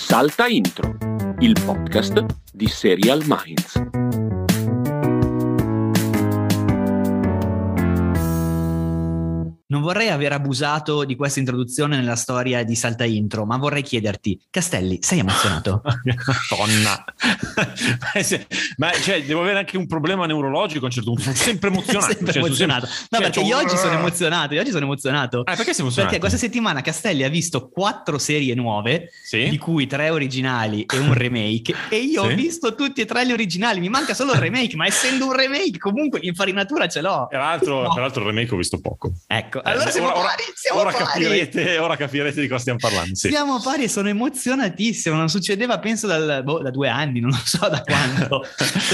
Salta Intro, il podcast di Serial Minds. Non vorrei aver abusato di questa introduzione nella storia di Salta Intro, ma vorrei chiederti, Castelli, sei emozionato? Madonna. ma cioè, devo avere anche un problema neurologico a un certo punto. Sono sempre emozionato. sempre cioè, emozionato. Sempre... No, cioè, perché io oggi sono emozionato. Io oggi sono emozionato. Ah, perché sei emozionato? Perché questa settimana Castelli ha visto quattro serie nuove, sì? di cui tre originali e un remake. e io sì? ho visto tutti e tre gli originali. Mi manca solo il remake, ma essendo un remake, comunque l'infarinatura ce l'ho. Peraltro, no. peraltro il remake ho visto poco. Ecco. Allora siamo ora, pari, siamo ora pari. Capirete, ora capirete di cosa stiamo parlando. Sì. Siamo pari e sono emozionatissimo. Non succedeva, penso, dal, boh, da due anni, non lo so da quando.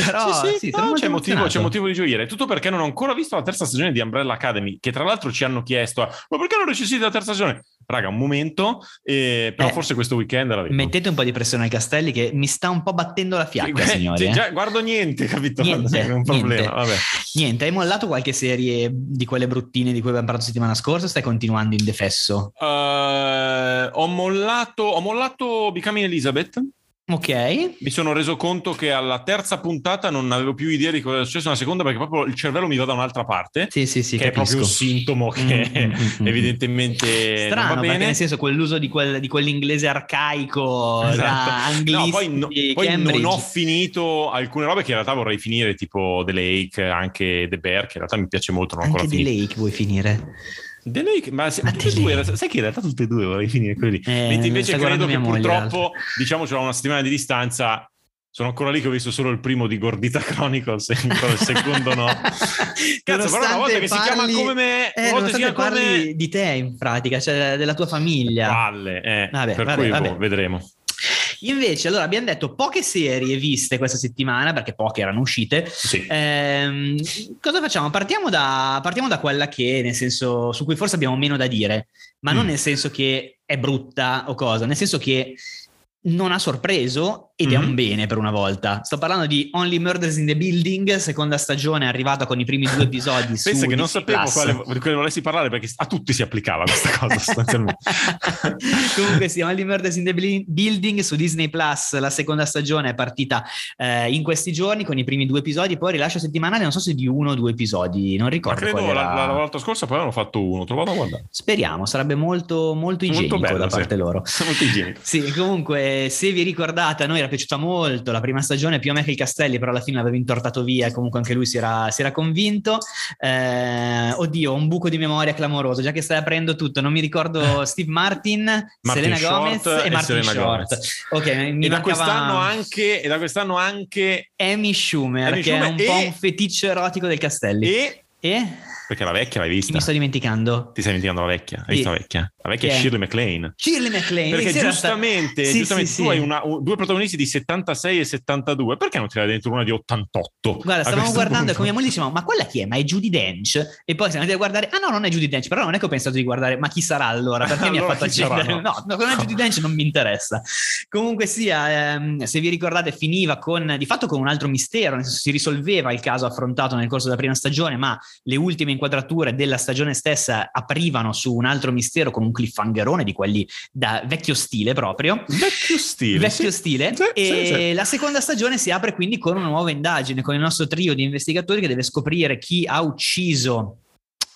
Però sì, sì, sì, no, c'è, motivo, c'è, motivo, di gioire. Tutto perché non ho ancora visto la terza stagione di Umbrella Academy, che tra l'altro ci hanno chiesto: ma perché non recensite la terza stagione? Raga, un momento, eh, però Eh, forse questo weekend vedo. Mettete un po' di pressione ai castelli che mi sta un po' battendo la fiacca, Eh, signori. già, guardo niente, capito? Niente, è un problema. niente. Niente, hai mollato qualche serie di quelle bruttine di cui abbiamo parlato settimana scorsa o stai continuando in defesso? Eh, ho mollato, ho mollato Becoming Elizabeth. Ok. Mi sono reso conto che alla terza puntata non avevo più idea di cosa è successo nella seconda perché proprio il cervello mi va da un'altra parte. Sì, sì, sì, che capisco. è proprio un sintomo che Mm, mm, mm, mm. evidentemente Strano, perché bene. nel senso quell'uso di, quel- di quell'inglese arcaico da Esatto. anglisti No, poi, no- poi non ho finito alcune robe che in realtà vorrei finire, tipo The Lake, anche The Bear, che in realtà mi piace molto, non Anche di finito. Lake vuoi finire? Lake, ma se- due, sai che in realtà tutte e due vorrei finire quelli. Eh, Mentre invece credo che purtroppo, diciamo, c'è una settimana di distanza. Sono ancora lì che ho visto solo il primo di Gordita Chronicles, il secondo no. Cazzo, però una volta che si chiama parli- come me, Eh, una volta si chiama come parli me, di te in pratica, cioè della tua famiglia. palle, eh, Vabbè, per vabbè, cui vabbè. boh, vedremo. Invece, allora abbiamo detto poche serie viste questa settimana, perché poche erano uscite. Sì. Ehm, cosa facciamo? Partiamo da, partiamo da quella che, nel senso, su cui forse abbiamo meno da dire, ma non Mm. nel senso che è brutta o cosa, nel senso che non ha sorpreso ed è Mhm. un bene per una volta. Sto parlando di Only Murders in the Building, seconda stagione, arrivata con i primi due episodi su Pensa che non sapevo quale, di quale volessi parlare perché a tutti si applicava questa cosa sostanzialmente. Comunque sì, Only Murders in the Building su Disney Plus, la seconda stagione è partita eh, in questi giorni con i primi due episodi, poi rilascio settimanale, non so se di uno o due episodi, non Ma ricordo credo qual la, la- volta scorsa poi hanno fatto uno, trovato a guardare. Speriamo, sarebbe molto, molto igienico Molto bello, da sì. parte loro. Molto igienico. Sì, comunque, se vi ricordate, noi era piaciuta molto la prima stagione, più a me che il Castelli, però alla fine l'aveva intortato via e comunque anche lui si era, si era convinto. Eh, oddio, un buco di memoria clamoroso, già che stai aprendo tutto, non mi ricordo Steve Martin, Martin Selena Gomez Short e e Martin Selena Short. Gomez. Ok, mi E da, mancava quest'anno anche, e da quest'anno anche Amy Schumer, Amy che è Schumer un e- po' un feticcio erotico del Castelli. e E? perché la vecchia l'hai vista? mi sto dimenticando? Ti stai dimenticando la vecchia? Hai Sì. visto la vecchia? La vecchia Chi è? Shirley MacLaine. Shirley MacLaine. Perché sì, giustamente, sta- sì, giustamente sì, tu hai una- un- due protagonisti di 76 e 72. Perché non tirai dentro una di 88? Guarda, a stavamo guardando e punto? con mia moglie dicevamo, ma quella chi è? Ma è Judy Dench? E poi siamo andati a guardare, ah no, non è Judy Dench, però non è che ho pensato di guardare, ma chi sarà allora? Perché mi ha Allora fatto accendere? No, no, non è Judy Dench, non mi interessa. Comunque sia, ehm, se vi ricordate, finiva con, di fatto con un altro mistero, nel senso si risolveva il caso affrontato nel corso della prima stagione, ma le ultime inquadrature della stagione stessa aprivano su un altro mistero con un cliffhangerone di quelli da vecchio stile proprio. Vecchio stile. Vecchio sì. stile Sì, e sì, la seconda stagione si apre quindi con una nuova indagine con il nostro trio di investigatori che deve scoprire chi ha ucciso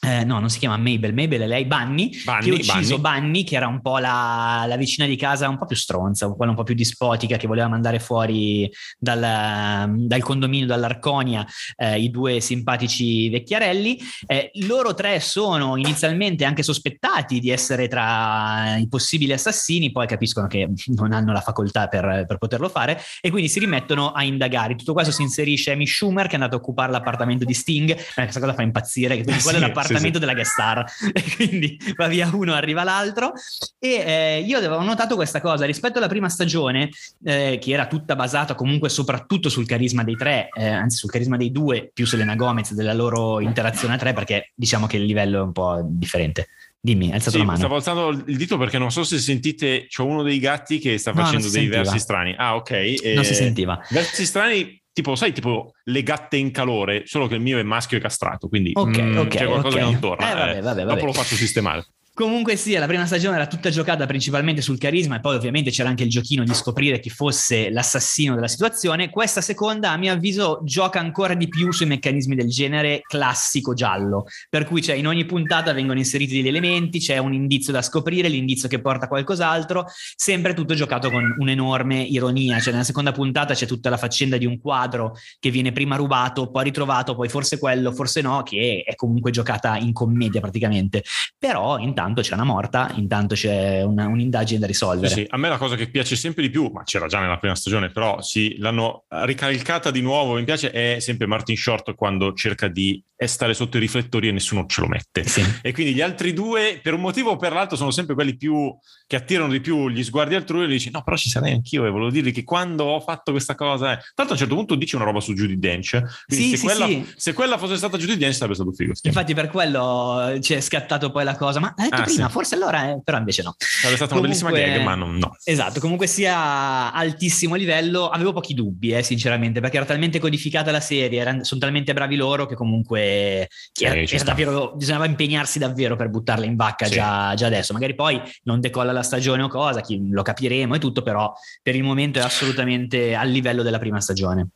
eh, no, non si chiama Mabel, Mabel è lei, Bunny, Bunny, che ha ucciso Bunny. Bunny, che era un po' la, la vicina di casa un po' più stronza, quella un po' più dispotica, che voleva mandare fuori dal, dal condominio, dall'Arconia, eh, i due simpatici vecchiarelli. Eh, loro tre sono inizialmente anche sospettati di essere tra i possibili assassini, poi capiscono che non hanno la facoltà per, per poterlo fare e quindi si rimettono a indagare. In Tutto questo si inserisce Amy Schumer che è andato a occupare l'appartamento di Sting, Eh, questa cosa fa impazzire, quindi Sì, quello è sì, l'appartamento sì. della guest star e quindi va via uno, arriva l'altro e eh, io avevo notato questa cosa rispetto alla prima stagione eh, che era tutta basata comunque soprattutto sul carisma dei tre, eh, anzi sul carisma dei due più Selena Gomez della loro interazione a tre perché diciamo che il livello è un po' differente. Dimmi, alzato Sì, la mano. stavo alzando il dito perché non so se sentite, c'ho uno dei gatti che sta No, facendo dei sentiva. versi strani. Ah, ok. Non si sentiva. Versi strani, tipo, sai, tipo le gatte in calore, solo che il mio è maschio e castrato, quindi Ok, mm, ok, c'è qualcosa ok. che non torna. Eh, vabbè, vabbè, Dopo vabbè. lo faccio sistemare. Comunque sia, la prima stagione era tutta giocata principalmente sul carisma e poi ovviamente c'era anche il giochino di scoprire chi fosse l'assassino della situazione. Questa seconda, a mio avviso, gioca ancora di più sui meccanismi del genere classico giallo, per cui cioè, in ogni puntata vengono inseriti degli elementi, c'è un indizio da scoprire, l'indizio che porta a qualcos'altro, sempre tutto giocato con un'enorme ironia, cioè nella seconda puntata c'è tutta la faccenda di un quadro che viene prima rubato, poi ritrovato, poi forse quello, forse no, che è comunque giocata in commedia praticamente, però intanto c'è una morta, intanto c'è una, un'indagine da risolvere. Sì, sì, a me la cosa che piace sempre di più, ma c'era già nella prima stagione, però sì, l'hanno ricalcata di nuovo, mi piace, è sempre Martin Short quando cerca di stare sotto i riflettori e nessuno ce lo mette. Sì. E quindi gli altri due, per un motivo o per l'altro, sono sempre quelli più che attirano di più gli sguardi altrui e dici no, però ci sarei anch'io e volevo dirgli che quando ho fatto questa cosa... Eh. L'altro a un certo punto dice una roba su Judy Dench, quindi Sì, se, sì, quella, se quella fosse stata Judy Dench sarebbe stato figo. Infatti per quello ci è scattato poi la cosa, ma l'ha detto Ah, prima, sì. forse allora, eh, però invece no. Sarebbe stata una bellissima Comunque- gag, ma non, no. Esatto, comunque sia altissimo livello, avevo pochi dubbi, eh, sinceramente, perché era talmente codificata la serie, erano- sono talmente bravi loro che comunque Sì, era, era davvero, bisognava impegnarsi davvero per buttarla in vacca Sì. già, già adesso. Magari poi non decolla la stagione o cosa, chi- lo capiremo e tutto, però per il momento è assolutamente al livello della prima stagione.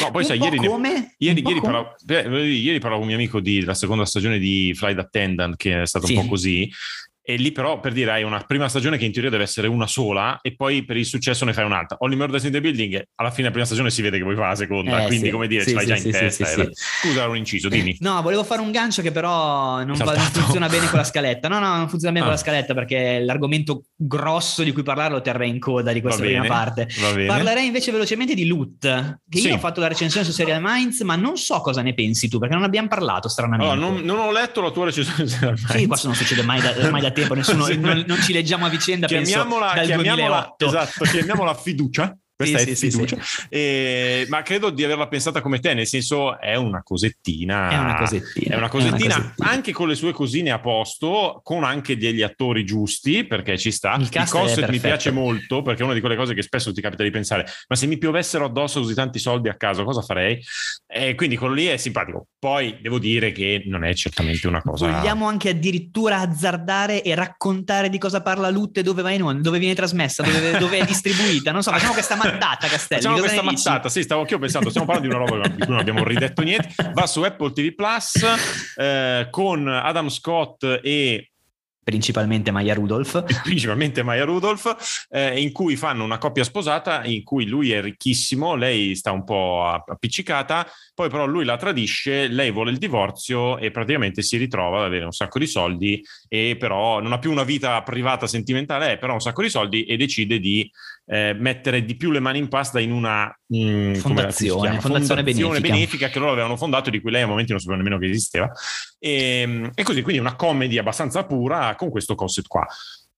No, poi sai, ieri, come, ieri, ieri parlavo, ieri parlavo con un mio amico della seconda stagione di Flight Attendant, che è stata Sì. un po' così. E lì però per dire hai una prima stagione che in teoria deve essere una sola e poi per il successo ne fai un'altra. Only Murders in the Building alla fine della prima stagione si vede che poi fa la seconda, Eh, quindi sì. come dire Sì, ce l'hai sì, già sì, in sì, testa. sì, eh. sì. Scusa era un inciso, dimmi. No, volevo fare un gancio che però non, va- non funziona bene con la scaletta. No, no, non funziona bene Ah. con la scaletta perché l'argomento grosso di cui parlare lo terrei in coda di questa prima bene, parte. va bene. Parlerei invece velocemente di Loot, che Sì. io ho fatto la recensione su Serial Minds, ma non so cosa ne pensi tu, perché non abbiamo parlato stranamente. Allora, non, non ho letto la tua recensione. Sì, Serial questo non succede mai da, ormai da tempo, nessuno, non, non ci leggiamo a vicenda, penso, chiamiamola, dal chiamiamola, 2008. esatto, chiamiamola fiducia. Questa Sì, è sì, sì, fiducia. E- ma credo di averla pensata come te, nel senso è una cosettina. È una cosettina. È una cosettina, È una cosettina. anche con le sue cosine a posto, con anche degli attori giusti, perché ci sta. Il è concept mi piace molto, perché è una di quelle cose che spesso ti capita di pensare, ma se mi piovessero addosso così tanti soldi a caso, cosa farei? E quindi quello lì è simpatico. Poi devo dire che non è certamente una cosa... Vogliamo anche addirittura azzardare e raccontare di cosa parla Loot e dove va in onda, dove viene trasmessa, dove, dove è distribuita. Non so, facciamo questa mattata, Castelli. Facciamo questa dici? mazzata, sì, stavo anch'io pensando, stiamo parlando di una roba di cui non abbiamo ridetto niente. Va su Apple TV Plus eh, con Adam Scott e Principalmente Maya Rudolph. principalmente Maya Rudolph, eh, in cui fanno una coppia sposata, in cui lui è ricchissimo, lei sta un po' appiccicata, poi però lui la tradisce, lei vuole il divorzio e praticamente si ritrova ad avere un sacco di soldi e però non ha più una vita privata sentimentale, eh, però un sacco di soldi e decide di eh, mettere di più le mani in pasta in una mm, come si Fondazione, chiama? fondazione benefica. benefica che loro avevano fondato e di cui lei a momenti non sapeva nemmeno che esisteva. E, e così, quindi una comedy abbastanza pura con questo concept qua.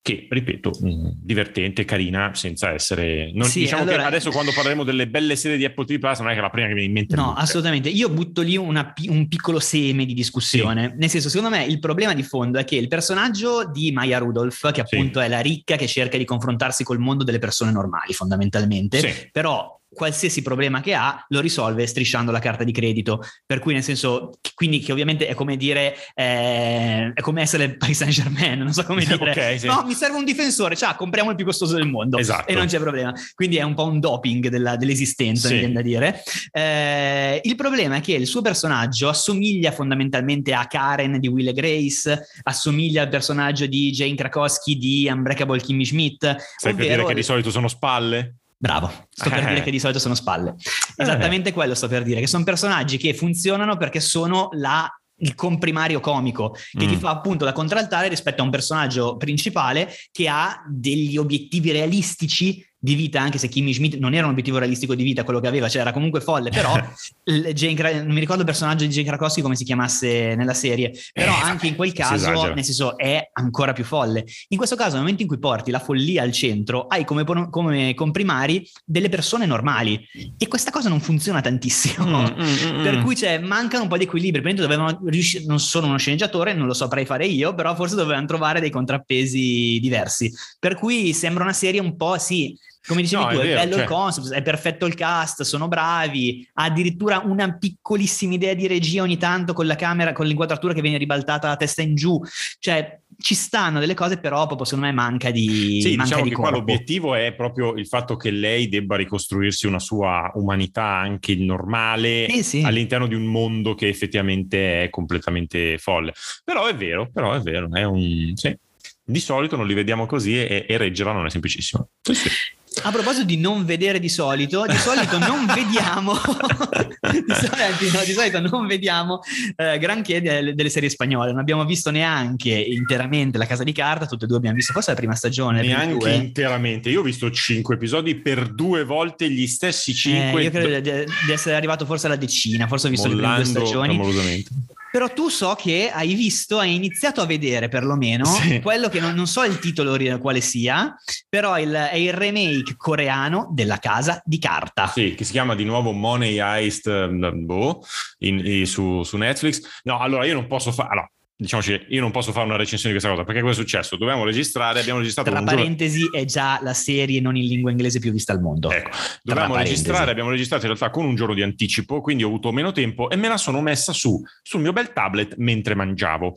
Che, ripeto, mh, divertente, carina, senza essere... Non, Sì, diciamo che allora- adesso quando parleremo delle belle serie di Apple TV Plus non è che la prima che mi viene in mente. No, assolutamente. Io butto lì una un piccolo seme di discussione. Nel senso, secondo me il problema di fondo è che il personaggio di Maya Rudolph, che Sì. appunto è la ricca che cerca di confrontarsi col mondo delle persone normali, fondamentalmente, Sì. però qualsiasi problema che ha lo risolve strisciando la carta di credito. Per cui, nel senso, quindi che ovviamente è come dire, eh, è come essere il Paris Saint Germain, non so come dire. ok, sì. No, mi serve un difensore, ciao, compriamo il più costoso del mondo. Esatto. E non c'è problema. Quindi è un po' un doping della- dell'esistenza, Sì. mi viene da dire. Eh, il problema è che il suo personaggio assomiglia fondamentalmente a Karen di Will Grace, assomiglia al personaggio di Jane Krakowski di Unbreakable Kimmy Schmidt. Sai per dire che di solito sono spalle? Bravo, sto per Eh. dire che di solito sono spalle. Esattamente quello sto per dire, che sono personaggi che funzionano perché sono la il comprimario comico che Mm. ti fa appunto da contraltare rispetto a un personaggio principale che ha degli obiettivi realistici di vita, anche se Kimmy Schmidt non era un obiettivo realistico di vita quello che aveva, cioè era comunque folle, però Jane non mi ricordo il personaggio di Jane Krakowski come si chiamasse nella serie, però Eh, anche in quel caso, nel senso, è ancora più folle. In questo caso, nel momento in cui porti la follia al centro, hai come, come comprimari delle persone normali e questa cosa non funziona tantissimo. Mm, mm, mm, Per mm. cui c'è, mancano un po' di equilibri. Prima dovevano riuscire, non sono uno sceneggiatore, non lo saprei fare io, però forse dovevano trovare dei contrappesi diversi. Per cui sembra una serie un po' sì, come dicevi No, tu, è è, vero, bello cioè- il concept, è perfetto il cast, sono bravi, ha addirittura una piccolissima idea di regia ogni tanto con la camera, con l'inquadratura che viene ribaltata a testa in giù, cioè ci stanno delle cose però proprio secondo me manca di, Sì, manca diciamo di che qua l'obiettivo è proprio il fatto che lei debba ricostruirsi una sua umanità anche normale Sì, sì. all'interno di un mondo che effettivamente è completamente folle. Però è vero, però è vero, è un... sì. Di solito non li vediamo così e, e reggerla non è semplicissimo. Sì, sì. A proposito di non vedere di solito, di solito non vediamo, di, solito, no, di solito non vediamo eh, granché delle, delle serie spagnole. Non abbiamo visto neanche interamente La Casa di Carta, tutte e due abbiamo visto forse la prima stagione. Neanche interamente. Io ho visto cinque episodi per due volte gli stessi Eh, cinque. io credo di, di essere arrivato forse alla decina, forse ho visto le prime due stagioni. Però tu so che hai visto, hai iniziato a vedere perlomeno Sì. quello che non, non so il titolo quale sia, però il- è il remake coreano della Casa di Carta. Sì, che si chiama di nuovo Money Heist ehm, boh, in- in- su, su Netflix. No, allora io non posso fare. Allora, diciamoci, io non posso fare una recensione di questa cosa perché cosa è successo? Dovevamo registrare, abbiamo registrato Tra un giorno. parentesi, è già la serie non in lingua inglese più vista al mondo. Ecco, dovevamo parentesi. registrare, abbiamo registrato in realtà con un giorno di anticipo, quindi ho avuto meno tempo e me la sono messa su sul mio bel tablet mentre mangiavo.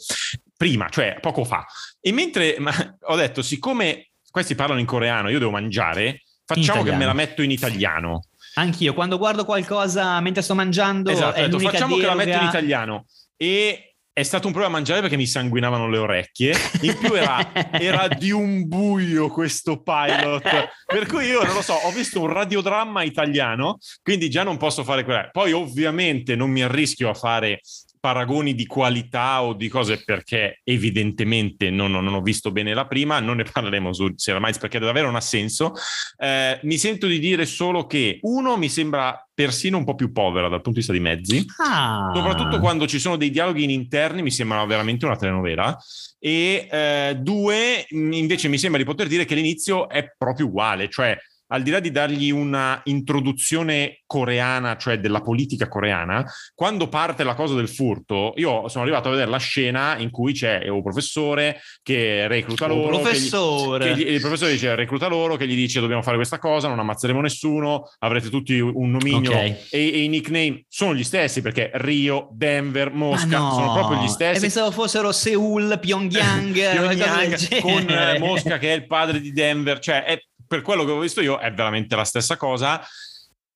Prima, cioè poco fa. E mentre ma, ho detto, siccome questi parlano in coreano, io devo mangiare, facciamo che me la metto in italiano. Anch'io, quando guardo qualcosa mentre sto mangiando, Esatto, detto, facciamo che la metto in deroga- italiano. E è stato un problema mangiare perché mi sanguinavano le orecchie. In più era, era di un buio questo pilot. Per cui io non lo so, ho visto un radiodramma italiano, quindi già non posso fare quella. Poi ovviamente non mi arrischio a fare paragoni di qualità o di cose perché evidentemente non, non ho visto bene la prima, non ne parleremo su Sierra Miles perché davvero non ha senso. Eh, mi sento di dire solo che uno mi sembra persino un po' più povera dal punto di vista di mezzi, Ah. soprattutto quando ci sono dei dialoghi in interni mi sembra veramente una telenovela e eh, due invece mi sembra di poter dire che l'inizio è proprio uguale cioè al di là di dargli una introduzione coreana, cioè della politica coreana, quando parte la cosa del furto, io sono arrivato a vedere la scena in cui c'è un professore che recluta Oh, loro. che gli- professore. che gli- il professore dice recluta loro che gli dice dobbiamo fare questa cosa, non ammazzeremo nessuno, avrete tutti un nomignolo Ok. e, e i nickname sono gli stessi perché Rio, Denver, Mosca no. sono proprio gli E stessi. pensavo fossero Seoul, Pyongyang, Pyongyang con eh, Mosca che è il padre di Denver, cioè è- per quello che ho visto io è veramente la stessa cosa.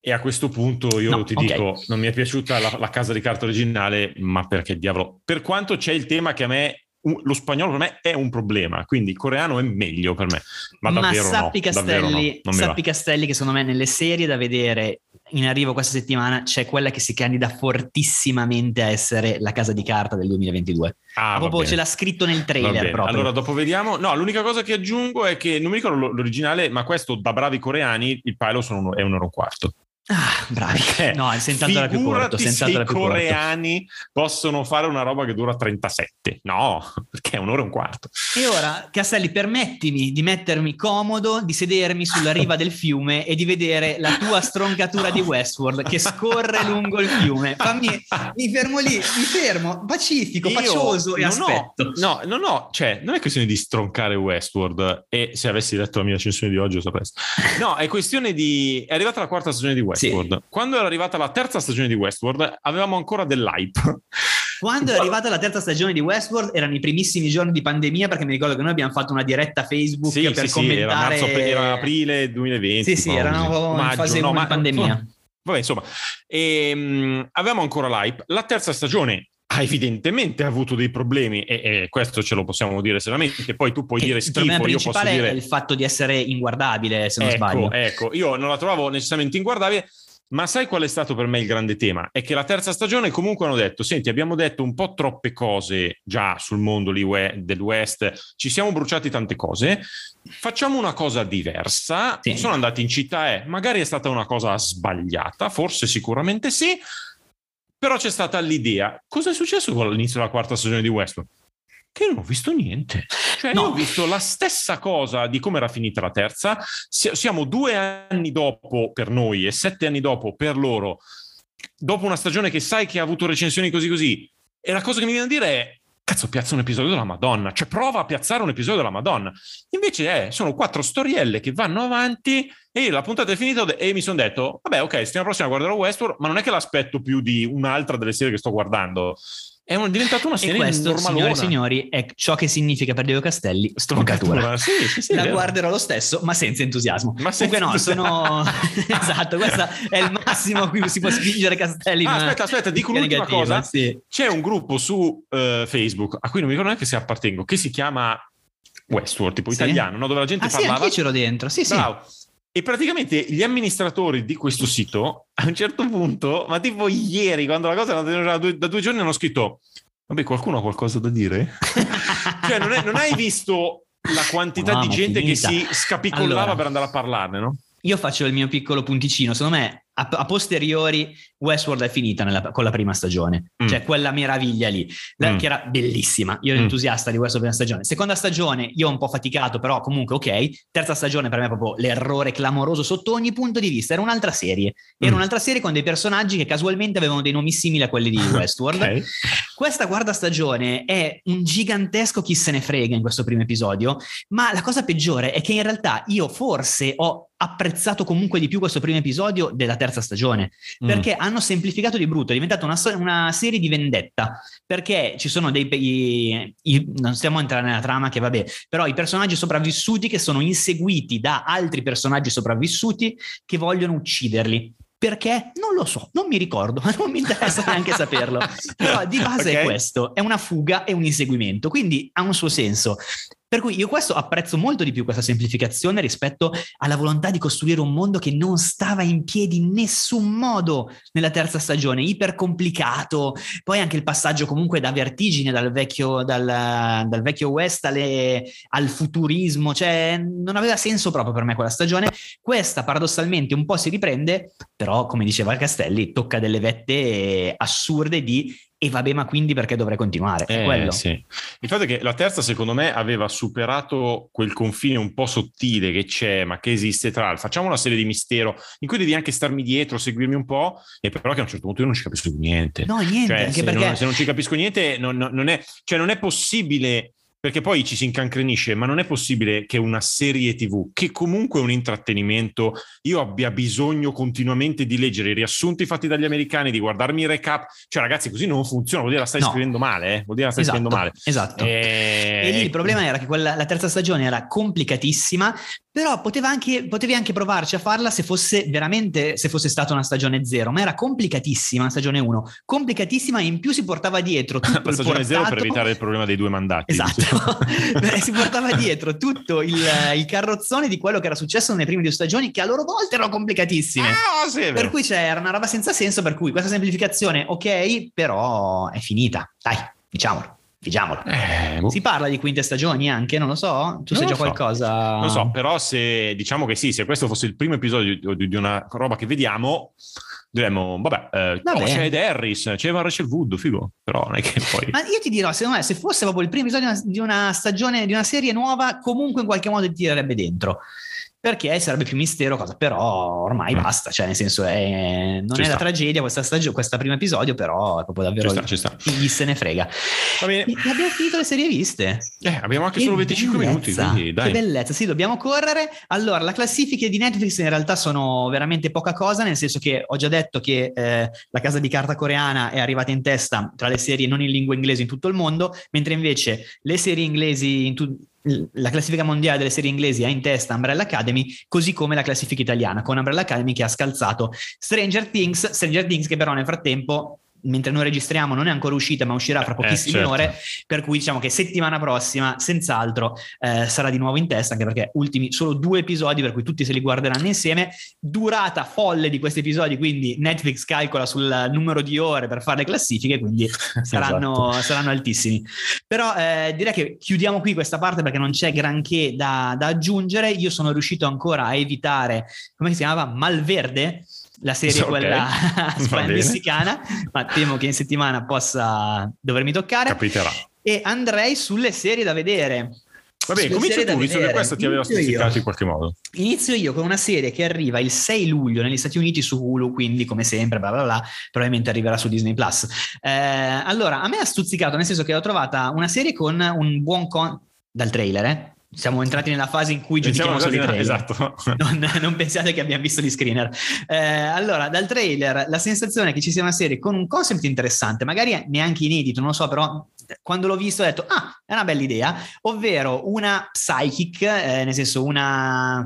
E a questo punto io No, ti ok. dico, non mi è piaciuta la, la casa di carta originale, ma perché diavolo? Per quanto c'è il tema che a me, lo spagnolo per me è un problema, quindi il coreano è meglio per me. Ma, Ma, sappi, no, no, Castelli, va. sappi Castelli che secondo me nelle serie da vedere in arrivo questa settimana c'è quella che si candida fortissimamente a essere la casa di carta del 2022. Ah, proprio ce l'ha scritto nel trailer proprio. Allora, dopo vediamo. No, l'unica cosa che aggiungo è che non mi ricordo l'originale, ma questo da bravi coreani, il uno- è un euro e un quarto. Ah, bravi. Eh, No, senz'altro più corto. Senz'altro i più corto. coreani possono fare una roba che dura 37. No, perché è un'ora e un quarto. E ora, Castelli, permettimi di mettermi comodo, di sedermi sulla riva del fiume e di vedere la tua stroncatura di Westworld che scorre lungo il fiume. Fammi, mi fermo lì, mi fermo, pacifico, Io pacioso e aspetto. Ho, no, no, no, cioè, non è questione di stroncare Westworld e se avessi letto la mia recensione di oggi lo sapresti. No, è questione di... È arrivata la quarta stagione di Westworld. Quando era arrivata la terza stagione di Westworld avevamo ancora dell'hype. Quando è arrivata la terza stagione di Westworld erano i primissimi giorni di pandemia perché mi ricordo che noi abbiamo fatto una diretta Facebook Sì, per sì, sì, era, commentare... marzo, era aprile 2020. Sì, sì, no, erano così. in Maggio, fase no, ma- di pandemia. Vabbè, insomma, ehm, avevamo ancora l'hype. La terza stagione ha evidentemente avuto dei problemi e, e questo ce lo possiamo dire seriamente. Poi tu puoi Che dire il problema schifo, io posso principale dire... è il fatto di essere inguardabile, se non ecco, sbaglio. ecco, io non la trovavo necessariamente inguardabile, ma sai qual è stato per me il grande tema? È che la terza stagione comunque hanno detto, senti, abbiamo detto un po' troppe cose già sul mondo lì del West, ci siamo bruciati tante cose, facciamo una cosa diversa, Sì. sono andati in città, eh, magari è stata una cosa sbagliata, forse sicuramente sì, però c'è stata l'idea, cosa è successo con l'inizio della quarta stagione di Westworld? Che non ho visto niente. Cioè, No. io ho visto la stessa cosa di come era finita la terza. Si- Siamo due anni dopo per noi e sette anni dopo per loro, dopo una stagione che sai che ha avuto recensioni così così. E la cosa che mi viene a dire è: cazzo, piazza un episodio della Madonna, cioè prova a piazzare un episodio della Madonna. Invece è, sono quattro storielle che vanno avanti e la puntata è finita e mi sono detto, vabbè, ok, settimana prossima guarderò Westworld, ma non è che l'aspetto più di un'altra delle serie che sto guardando. È un, diventata una serie e questo, normalona. signore e signori, è ciò che significa per Diego Castelli stroncatura. Sì, sì, sì, la guarderò lo stesso, ma senza entusiasmo. Ma senza Comunque no, sono... esatto, questo è il massimo a cui si può spingere Castelli. Ah, aspetta, aspetta, dico l'ultima negativa, cosa. sì. C'è un gruppo su eh, Facebook, a cui non mi ricordo neanche se appartengo, che si chiama Westworld, tipo Sì. italiano, no? dove la gente Ah sì, parlava. anch'io c'ero dentro, sì sì. E praticamente gli amministratori di questo sito a un certo punto, ma tipo ieri, quando la cosa era andata da due, da due giorni, hanno scritto: Vabbè, qualcuno ha qualcosa da dire? cioè, non, è- non hai visto la quantità No, di gente che finita. si scapicollava Allora. per andare a parlarne, no? Io faccio il mio piccolo punticino, secondo me a, a posteriori Westworld è finita nella- con la prima stagione, Mm. cioè quella meraviglia lì, la- Mm. che era bellissima, io ero Mm. entusiasta di questa prima stagione. Seconda stagione io ho un po' faticato, però comunque ok. Terza stagione per me è proprio l'errore clamoroso sotto ogni punto di vista, era un'altra serie, era Mm. un'altra serie con dei personaggi che casualmente avevano dei nomi simili a quelli di Westworld. Ok. Questa quarta stagione è un gigantesco chi se ne frega in questo primo episodio, ma la cosa peggiore è che in realtà io forse ho apprezzato comunque di più questo primo episodio della terza stagione, Mm. perché hanno semplificato di brutto, è diventata una, una serie di vendetta, perché ci sono dei... i- i- non stiamo a entrare nella trama che vabbè, però i personaggi sopravvissuti che sono inseguiti da altri personaggi sopravvissuti che vogliono ucciderli. Perché? Non lo so, non mi ricordo, ma non mi interessa neanche saperlo. Però di base Ok. è questo, è una fuga e un inseguimento, quindi ha un suo senso. Per cui io questo apprezzo molto di più questa semplificazione rispetto alla volontà di costruire un mondo che non stava in piedi in nessun modo nella terza stagione, iper complicato. Poi anche il passaggio comunque da vertigine dal vecchio, dal, dal vecchio West alle- al futurismo, cioè non aveva senso proprio per me quella stagione. Questa paradossalmente un po' si riprende, però come diceva Castelli, tocca delle vette assurde di e vabbè, ma quindi perché dovrei continuare? È Eh, quello. sì. Il fatto è che la terza, secondo me, aveva superato quel confine un po' sottile che c'è, ma che esiste tra il facciamo una serie di mistero in cui devi anche starmi dietro, seguirmi un po', e però che a un certo punto io non ci capisco niente. No, niente, Cioè, se, perché non, se non ci capisco niente, non- non è, cioè non è possibile. Perché poi ci si incancrenisce, ma non è possibile che una serie TV, che comunque è un intrattenimento, io abbia bisogno continuamente di leggere i riassunti fatti dagli americani, di guardarmi i recap. Cioè, ragazzi, così non funziona, vuol dire la stai No. scrivendo male, eh? vuol dire la stai esatto, scrivendo male. esatto. E, E lì il problema era che quella, la terza stagione era complicatissima, però poteva anche, potevi anche provarci a farla se fosse veramente, se fosse stata una stagione zero, ma era complicatissima la stagione 1, complicatissima e in più si portava dietro tutto la stagione zero per evitare il problema dei due mandati. Esatto, si portava dietro tutto il, il carrozzone di quello che era successo nelle prime due stagioni che a loro volta erano complicatissime. Ah, sì. Per cui c'era una roba senza senso, per cui questa semplificazione ok, però è finita. Dai, diciamolo, diciamolo. Eh, boh. Si parla di quinte stagioni anche, non lo so? Tu Non sai lo già so. qualcosa? Non so, però se diciamo che sì, se questo fosse il primo episodio di, di una roba che vediamo, diremmo, vabbè, eh, Vabbè. oh, c'è Ed Harris, c'è Rachel Wood, figo, però non è che poi... Ma io ti dirò, secondo me, se fosse proprio il primo episodio di una- di una stagione, di una serie nuova, comunque in qualche modo ti tirerebbe dentro. Perché sarebbe più mistero, cosa, però ormai Mm. basta, cioè nel senso è, non Ci è la sta. tragedia questa stagione, questo primo episodio, però è proprio davvero Ci sta, ci sta. chi se ne frega. Va bene, E abbiamo finito le serie viste. eh, abbiamo anche Che solo 25 minuti, bellezza, quindi dai. Che bellezza, sì, dobbiamo correre. Allora, le classifiche di Netflix in realtà sono veramente poca cosa, nel senso che ho già detto che eh, la casa di carta coreana è arrivata in testa tra le serie non in lingua inglese in tutto il mondo, mentre invece le serie inglesi in tu- la classifica mondiale delle serie inglesi ha in testa Umbrella Academy, così come la classifica italiana, con Umbrella Academy che ha scalzato Stranger Things, Stranger Things che però nel frattempo, mentre noi registriamo, non è ancora uscita, ma uscirà fra Eh, pochissime certo. ore, per cui diciamo che settimana prossima, senz'altro, eh, sarà di nuovo in testa, anche perché ultimi solo due episodi, per cui tutti se li guarderanno insieme. Durata folle di questi episodi, quindi Netflix calcola sul numero di ore per fare le classifiche, quindi saranno, Esatto. saranno altissimi. Però eh, direi che chiudiamo qui questa parte perché non c'è granché da, da aggiungere. Io sono riuscito ancora a evitare, come si chiamava? Malverde. La serie Ok, quella messicana, ma temo che in settimana possa dovermi toccare Capiterà. e andrei sulle serie da vedere. Va bene, comincia tu, visto che questo ti aveva stuzzicato in qualche modo. Inizio io con una serie che arriva il 6 luglio negli Stati Uniti su Hulu, quindi come sempre, bla bla bla, probabilmente arriverà su Disney Plus. Eh, allora, a me ha stuzzicato, nel senso che ho trovata una serie con un buon con... dal trailer, eh? Siamo entrati nella fase in cui giudichiamo solo i trailer. Esatto. Non, non, pensiate che abbiamo visto gli screener. Eh, allora, dal trailer la sensazione è che ci sia una serie con un concept interessante, magari neanche inedito, non lo so, però quando l'ho visto ho detto, ah, è una bella idea, ovvero una psychic, eh, nel senso una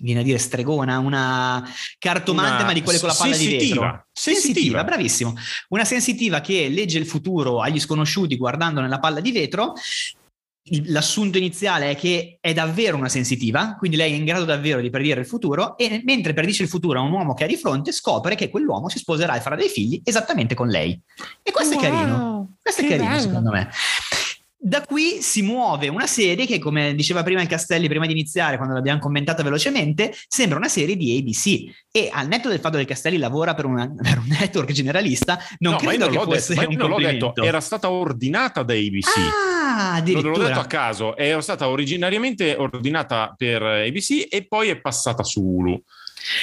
viene a dire stregona, una cartomante, una ma di quelle con la palla di vetro. Sensitiva. sensitiva, bravissimo. Una sensitiva che legge il futuro agli sconosciuti guardando nella palla di vetro l'assunto iniziale è che è davvero una sensitiva, quindi lei è in grado davvero di predire il futuro e mentre predice il futuro a un uomo che ha di fronte scopre che quell'uomo si sposerà e farà dei figli esattamente con lei. E questo wow, è carino, questo è carino bello. secondo me. Da qui si muove una serie che, come diceva prima il Castelli, prima di iniziare, quando l'abbiamo commentata velocemente, sembra una serie di ABC. E al netto del fatto che Castelli lavora per, una, per un network generalista, non no, credo non che fosse detto, un non l'ho detto, era stata ordinata da ABC. Ah, addirittura. L'ho detto a caso, era stata originariamente ordinata per ABC e poi è passata su Hulu.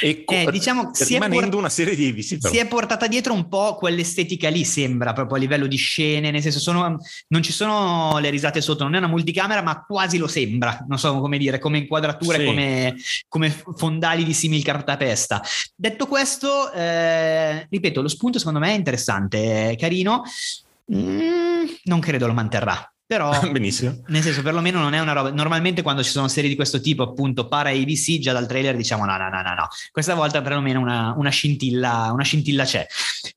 E co- eh, diciamo, rimanendo è port- una serie di ABC si è portata dietro un po' quell'estetica lì sembra proprio a livello di scene nel senso sono, non ci sono le risate sotto non è una multicamera ma quasi lo sembra non so come dire come inquadrature sì. come, come, fondali di simil cartapesta detto questo eh, ripeto lo spunto secondo me è interessante è carino. Mm, non credo lo manterrà però, Benissimo. nel senso, perlomeno non è una roba. Normalmente, quando ci sono serie di questo tipo, appunto, para ABC, già dal trailer diciamo: no, no, no, no, no. Questa volta perlomeno una, una, scintilla, una scintilla c'è.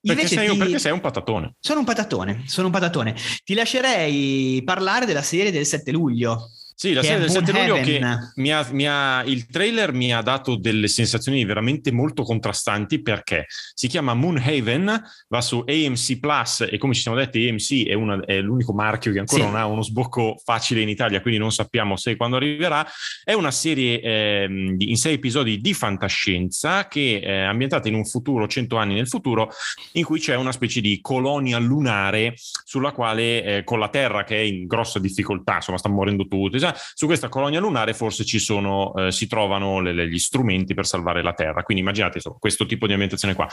Perché sei, ti... perché sei un patatone. Sono un patatone, sono un patatone. Ti lascerei parlare della serie del 7 luglio. Sì, la serie del 7 luglio che mi ha, mi ha, il trailer mi ha dato delle sensazioni veramente molto contrastanti perché si chiama Moonhaven, va su AMC Plus e come ci siamo detti AMC è, una, è l'unico marchio che ancora sì. non ha uno sbocco facile in Italia, quindi non sappiamo se e quando arriverà. È una serie eh, in sei episodi di fantascienza che è ambientata in un futuro, 100 anni nel futuro, in cui c'è una specie di colonia lunare sulla quale eh, con la Terra che è in grossa difficoltà, insomma sta morendo tutto, su questa colonia lunare forse ci sono, eh, si trovano le, le, gli strumenti per salvare la Terra. Quindi immaginate insomma, questo tipo di ambientazione qua.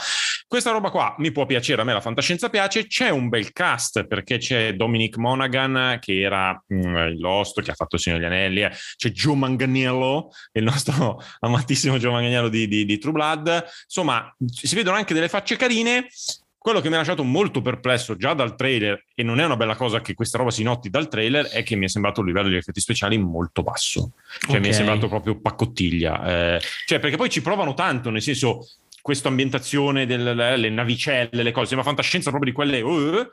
Questa roba qua mi può piacere, a me la fantascienza piace, c'è un bel cast perché c'è Dominic Monaghan che era mm, il Lost, che ha fatto il Signore degli Anelli, eh. c'è Joe Manganiello, il nostro amatissimo Joe Manganiello di, di, di True Blood, insomma si vedono anche delle facce carine quello che mi ha lasciato molto perplesso già dal trailer, e non è una bella cosa che questa roba si noti dal trailer, è che mi è sembrato il livello degli effetti speciali molto basso. Cioè okay. mi è sembrato proprio paccottiglia. Eh, cioè perché poi ci provano tanto, nel senso questa ambientazione delle navicelle, le cose, sembra fantascienza proprio di quelle... Uh,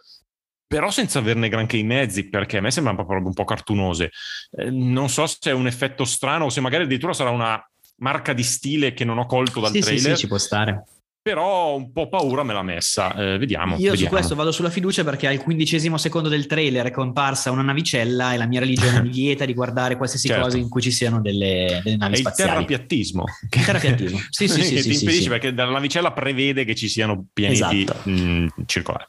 però senza averne granché i mezzi, perché a me sembrano proprio un po' cartunose. Eh, non so se è un effetto strano o se magari addirittura sarà una marca di stile che non ho colto dal sì, trailer. Sì, sì, ci può stare però un po' paura me l'ha messa. Eh, vediamo. Io vediamo. su questo vado sulla fiducia perché al quindicesimo secondo del trailer è comparsa una navicella e la mia religione mi vieta di guardare qualsiasi certo. cosa in cui ci siano delle, delle navi è spaziali. Il terrapiattismo. Il terrapiattismo. Sì, sì, sì. sì, impedisce sì, perché dalla navicella prevede che ci siano pianeti esatto. mh, mm, circolari.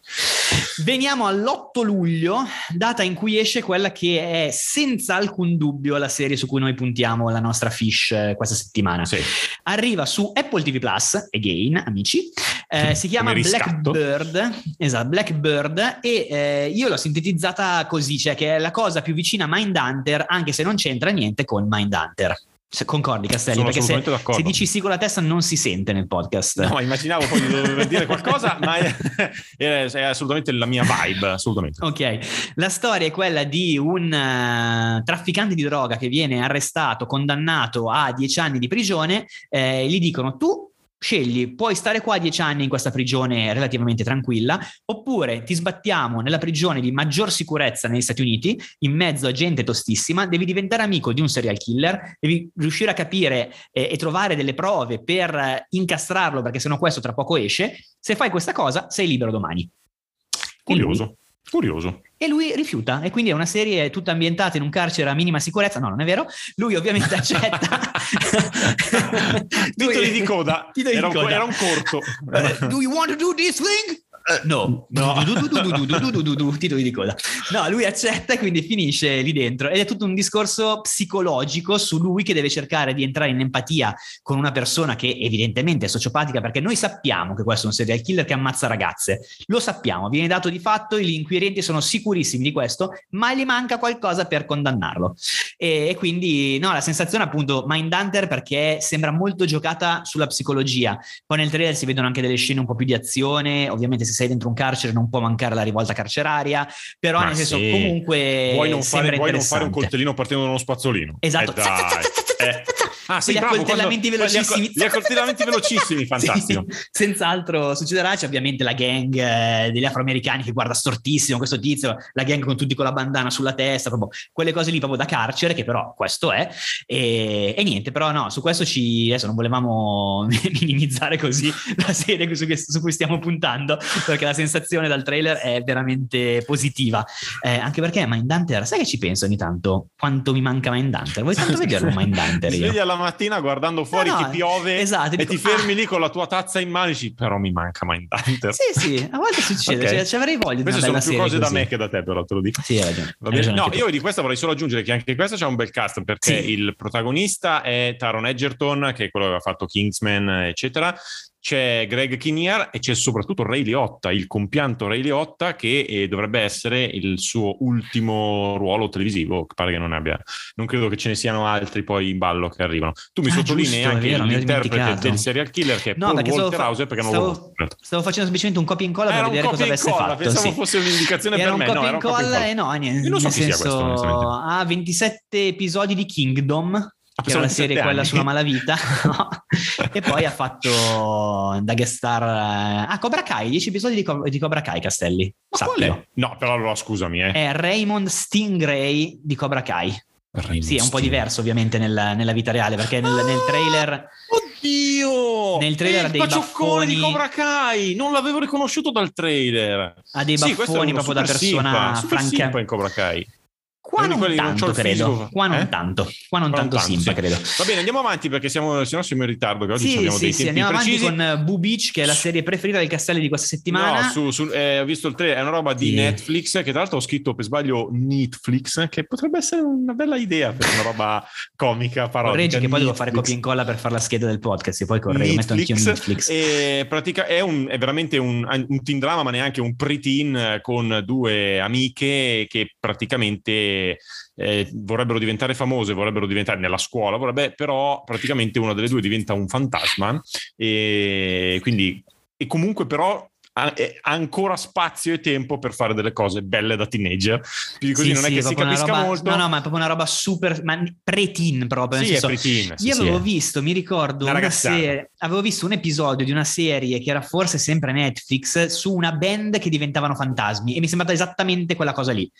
Veniamo all'8 luglio, data in cui esce quella che è senza alcun dubbio la serie su cui noi puntiamo la nostra fish eh, questa settimana. Sì. Arriva su Apple TV Plus, again, amici. Eh, si chiama Blackbird, esatto, Blackbird e eh, io l'ho sintetizzata così, cioè che è la cosa più vicina a Mindhunter, anche se non c'entra niente con Mindhunter. Se concordi Castelli? Sono perché se, se, dici sì con la testa non si sente nel podcast. No, immaginavo poi di dover dire qualcosa, ma è, è, è, assolutamente la mia vibe, assolutamente. Ok, la storia è quella di un uh, trafficante di droga che viene arrestato, condannato a dieci anni di prigione, eh, gli dicono tu Scegli, puoi stare qua dieci anni in questa prigione relativamente tranquilla, oppure ti sbattiamo nella prigione di maggior sicurezza negli Stati Uniti, in mezzo a gente tostissima, devi diventare amico di un serial killer, devi riuscire a capire eh, e trovare delle prove per incastrarlo, perché sennò questo tra poco esce. Se fai questa cosa, sei libero domani. Curioso, curioso. E lui rifiuta, e quindi è una serie tutta ambientata in un carcere a minima sicurezza. No, non è vero. Lui ovviamente accetta. titoli di coda. Titoli era, di un, era un corto. Do you want to do this thing? no, no. titoli di coda. No, lui accetta e quindi finisce lì dentro ed è tutto un discorso psicologico su lui che deve cercare di entrare in empatia con una persona che evidentemente è sociopatica perché noi sappiamo che questo è un serial killer che ammazza ragazze, lo sappiamo, viene dato di fatto, gli inquirenti sono sicuri sicurissimi di questo, ma gli manca qualcosa per condannarlo. E, e quindi, no, la sensazione appunto Mindhunter perché sembra molto giocata sulla psicologia. Poi nel trailer si vedono anche delle scene un po' più di azione, ovviamente se sei dentro un carcere non può mancare la rivolta carceraria, però Ma nel senso sì. comunque vuoi non, fare, vuoi non fare un coltellino partendo da uno spazzolino Esatto. Eh. Ah, sì, bravo, accoltellamenti quando- velocissimi. Gli accoltellamenti velocissimi, fantastico. Sì, senz'altro succederà. C'è ovviamente la gang eh, degli afroamericani che guarda stortissimo questo tizio, la gang con tutti con la bandana sulla testa, proprio quelle cose lì proprio da carcere, che però questo è. E, e niente, però no, su questo ci adesso non volevamo minimizzare così la serie su, cui- su cui stiamo puntando, perché la sensazione dal trailer è veramente positiva. Eh, anche perché Mindhunter, sai che ci penso ogni tanto? Quanto mi manca Mindhunter? Vuoi tanto vederlo Mindhunter? Io? svegli alla mattina guardando fuori No, no, che piove esatto, e dico, ti fermi ah. lì con la tua tazza in mano e dici però mi manca Mindhunter. Sì, sì, a volte succede, Ok. cioè, ci avrei voglia di Queste sono più cose da così. me che da te però te lo dico. Sì, hai ragione. Hai ragione No, io di questa vorrei solo aggiungere che anche questa c'è un bel cast perché Sì. il protagonista è Taron Egerton, che è quello che aveva fatto Kingsman, eccetera. C'è Greg Kinnear e c'è soprattutto Ray Liotta, il compianto Ray Liotta, che eh, dovrebbe essere il suo ultimo ruolo televisivo. Pare che non abbia. Non credo che ce ne siano altri poi in ballo che arrivano. Tu mi Ah, sottolinei giusto, anche vero, l'interprete del serial killer che è No, Paul Walter fa- Hauser perché non stavo- lo conosco. Stavo facendo semplicemente un copia e incolla per vedere cosa e avesse incolla, fatto. pensavo sì. fosse un'indicazione Era per un me. copia No, era un copia e incolla incolla. e no, niente. Io non so nel chi sia senso, questo, ha 27 episodi di Kingdom, che era la serie 27 quella anni. sulla malavita, no? e poi ha fatto da guest star eh, ah, Cobra Kai, 10 episodi di, Co- di Cobra Kai Castelli. No, però allora scusami, eh. È Raymond Stingray di Cobra Kai. Sì, è un po' diverso ovviamente nel- nella vita reale perché nel, nel trailer Oddio! Nel trailer ha dei pacioccone di baffoni- Cobra Kai! Non l'avevo riconosciuto dal trailer. ha dei Sì, baffoni uno proprio da persona franca. in Cobra Kai. Qua non non tanto, fisico. Qua non Eh? tanto. Qua non Qua non tanto tanto, simpa, sì. credo. Va bene, andiamo avanti perché siamo, se no siamo in ritardo, che oggi Sì, abbiamo sì, dei sì, tempi andiamo avanti precisi. con eh, Boo Beach, che è la serie preferita del Castelli di questa settimana. No, su, su- eh, ho visto il trailer, è una roba di Sì. Netflix che tra l'altro ho scritto per sbaglio Netflix, che potrebbe essere una bella idea per una roba comica, parodica. Correggi che poi devo fare copia e incolla per fare la scheda del podcast, e poi correggo, metto anch'io Netflix. E pratica- è, un- è veramente un, un teen drama, ma neanche un pre-teen eh, con due amiche che praticamente eh, vorrebbero diventare famose, vorrebbero diventare nella scuola, vorrebbe, però praticamente una delle due diventa un fantasma e quindi e comunque però ha, è- ancora spazio e tempo per fare delle cose belle da teenager. Più di così Sì, non è sì, che si capisca roba- molto. No, no, ma è proprio una roba super ma pre-teen proprio. sì, è senso, pre-teen. Io sì, avevo è. visto, mi ricordo, Una serie, avevo visto un episodio di una serie che era forse sempre Netflix su una band che diventavano fantasmi e mi è sembrata esattamente quella cosa lì.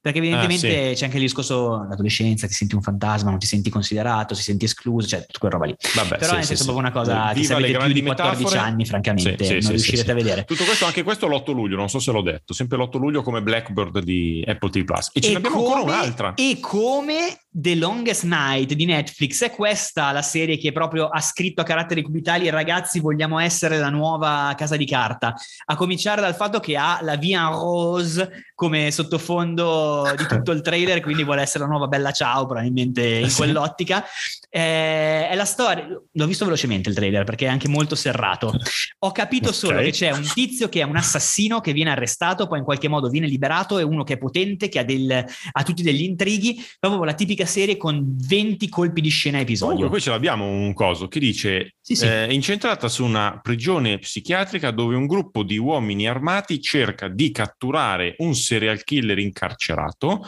Perché evidentemente Ah, c'è anche il discorso l'adolescenza, ti senti un fantasma, non ti senti considerato, ti senti escluso, cioè tutta quella roba lì. Vabbè, Però sì. proprio una cosa che Viva le avete più di 14 metafore. anni, francamente, non riuscirete a vedere. Tutto questo, anche questo l'8 luglio, non so se l'ho detto, sempre l'8 luglio come Blackbird di Apple TV Plus. E ce ne abbiamo ancora un'altra. E come The Longest Night di Netflix, è questa la serie che proprio ha scritto a caratteri cubitali ragazzi vogliamo essere la nuova casa di carta, a cominciare dal fatto che ha la en Rose come sottofondo di tutto il trailer, quindi vuole essere la nuova Bella Ciao probabilmente in quell'ottica. Eh, è la storia, l'ho visto velocemente il trailer perché è anche molto serrato. Ho capito solo Ok. che c'è un tizio che è un assassino che viene arrestato, poi in qualche modo viene liberato, è uno che è potente, che ha, del, ha tutti degli intrighi, proprio la tipica serie con 20 colpi di scena episodio. Comunque qui ce l'abbiamo un coso che dice Sì, sì. eh, incentrata su una prigione psichiatrica dove un gruppo di uomini armati cerca di catturare un serial killer incarcerato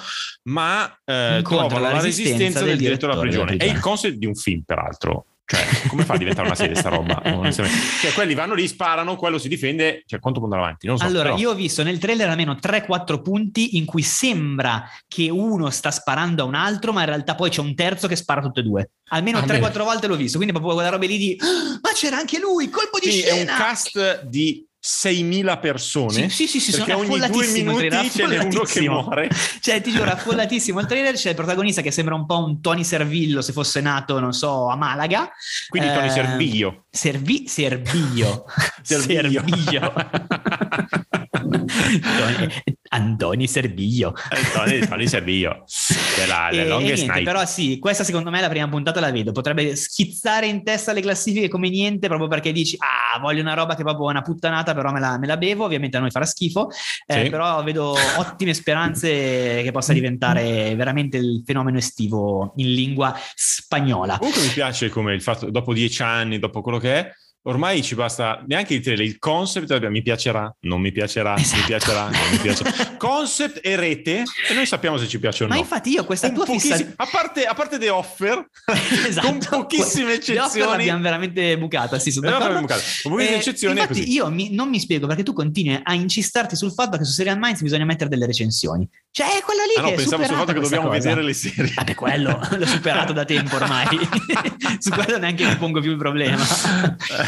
ma eh, trovano la la resistenza del del direttore della prigione. È prigione. il concept di un film peraltro. Cioè, come fa a diventare una serie sta roba? Cioè, quelli vanno lì, sparano, quello si difende. Cioè, quanto può andare avanti? Non so. Allora, però- io ho visto nel trailer almeno 3-4 punti in cui sembra che uno sta sparando a un altro, ma in realtà poi c'è un terzo che spara tutte e due. Almeno Ah, 3-4 volte l'ho visto, quindi proprio quella roba lì di "Ah, ma c'era anche lui, colpo di Quindi è un scena! cast di 6.000 persone. Sì, sì, sì, perché sono ogni due minuti ce n'è uno che muore. Cioè, ti giuro, affollatissimo il trailer. C'è il protagonista che sembra un po' un Tony Servillo se fosse nato, non so, a Malaga. Quindi Tony Eh, Servillo. Servi- Servillo. Servillo. Servillo. Tony- Antoni Servillo. Eh, Tony, Tony Servillo. Della, E, della e Longest niente, però sì, questa secondo me la prima puntata la vedo, potrebbe schizzare in testa le classifiche come niente proprio perché dici ah voglio una roba che proprio è una puttanata però me la, me la bevo, ovviamente a noi farà schifo, eh, Sì. però vedo ottime speranze che possa diventare veramente il fenomeno estivo in lingua spagnola. Comunque mi piace come il fatto, dopo dieci anni, dopo quello che è, ormai ci basta neanche il trailer, il concept, mi piacerà, non mi piacerà, Esatto. mi piacerà, non mi piacerà. concept e rete, e noi sappiamo se ci piace o no. Ma infatti io questa Con tua pochissimi- fissazione... a, parte, a parte The Offer, con pochissime eccezioni. l'abbiamo veramente bucata, sì, sono The d'accordo. bucato. Con pochissime Eh, eccezioni infatti io mi- non mi spiego perché tu continui a incistarti sul fatto che su Serial Minds bisogna mettere delle recensioni. Cioè è quella lì Ah, no, che è pensavo sul fatto che dobbiamo cosa. vedere le serie. Vabbè, quello l'ho superato da tempo ormai. su quello neanche mi pongo più il problema.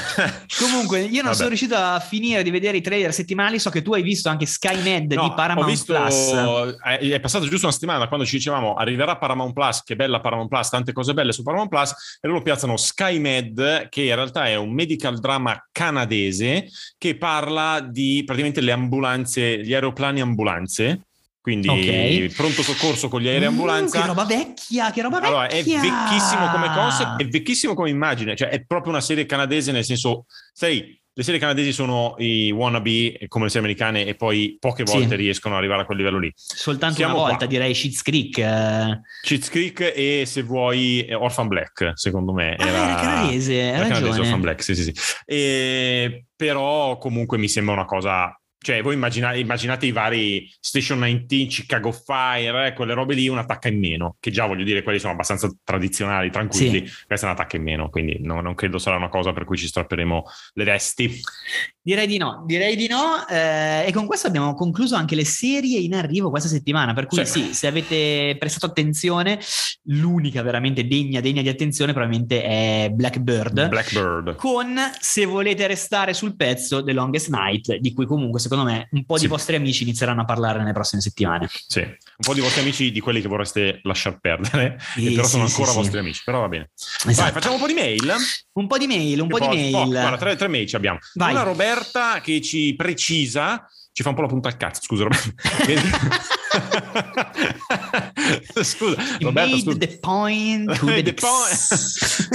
Comunque, io non Vabbè. sono riuscito a finire di vedere i trailer settimanali. So che tu hai visto anche Skynet No, di Paramount ho visto, Plus. eh, è passata giusto una settimana quando ci dicevamo arriverà Paramount Plus, che bella Paramount Plus, tante cose belle su Paramount Plus, e loro piazzano SkyMed, che in realtà è un medical drama canadese che parla di praticamente le ambulanze, gli aeroplani ambulanze. Quindi Ok. pronto soccorso con gli aerei Uh, ambulanza. che roba vecchia, che roba Allora, è vecchia. vecchissimo come concept, è vecchissimo come immagine, cioè è proprio una serie canadese nel senso, sai, le serie canadesi sono i wannabe eh, come le serie americane e poi poche Sì. volte riescono ad arrivare a quel livello lì. Soltanto Siamo una qua. volta, direi Shit's Creek. eh. Cheats Creek e se vuoi Orphan Black, secondo me. Ah, Era, era canadese, era canadese. Orphan Black, sì, sì, sì. E, però comunque mi sembra una cosa... Cioè, voi immaginate, immaginate i vari Station 19, Chicago Fire, eh, quelle robe lì, un attacco in meno, che già voglio dire, quelli sono abbastanza tradizionali, tranquilli. Questa è un attacco in meno, quindi no- non credo sarà una cosa per cui ci strapperemo le vesti. Direi di no, direi di no. eh, e con questo abbiamo concluso anche le serie in arrivo questa settimana. Per cui Sì. sì, se avete prestato attenzione, l'unica veramente degna, degna di attenzione probabilmente è Blackbird. Blackbird. con, se volete restare sul pezzo, The Longest Night, di cui comunque secondo me un po' di Sì. vostri amici inizieranno a parlare nelle prossime settimane. Sì, un po' di vostri amici di quelli che vorreste lasciar perdere, Sì, e però sono ancora sì, vostri sì. amici, però va bene. Esatto. Vai, facciamo un po' di mail. Un po' di mail, un po' Che di poi- mail. oh, guarda, tre, tre mail ci abbiamo. Vai. Una Roberta che ci precisa, ci fa un po' la punta al cazzo, scusa Roberta. scusa, Roberta, made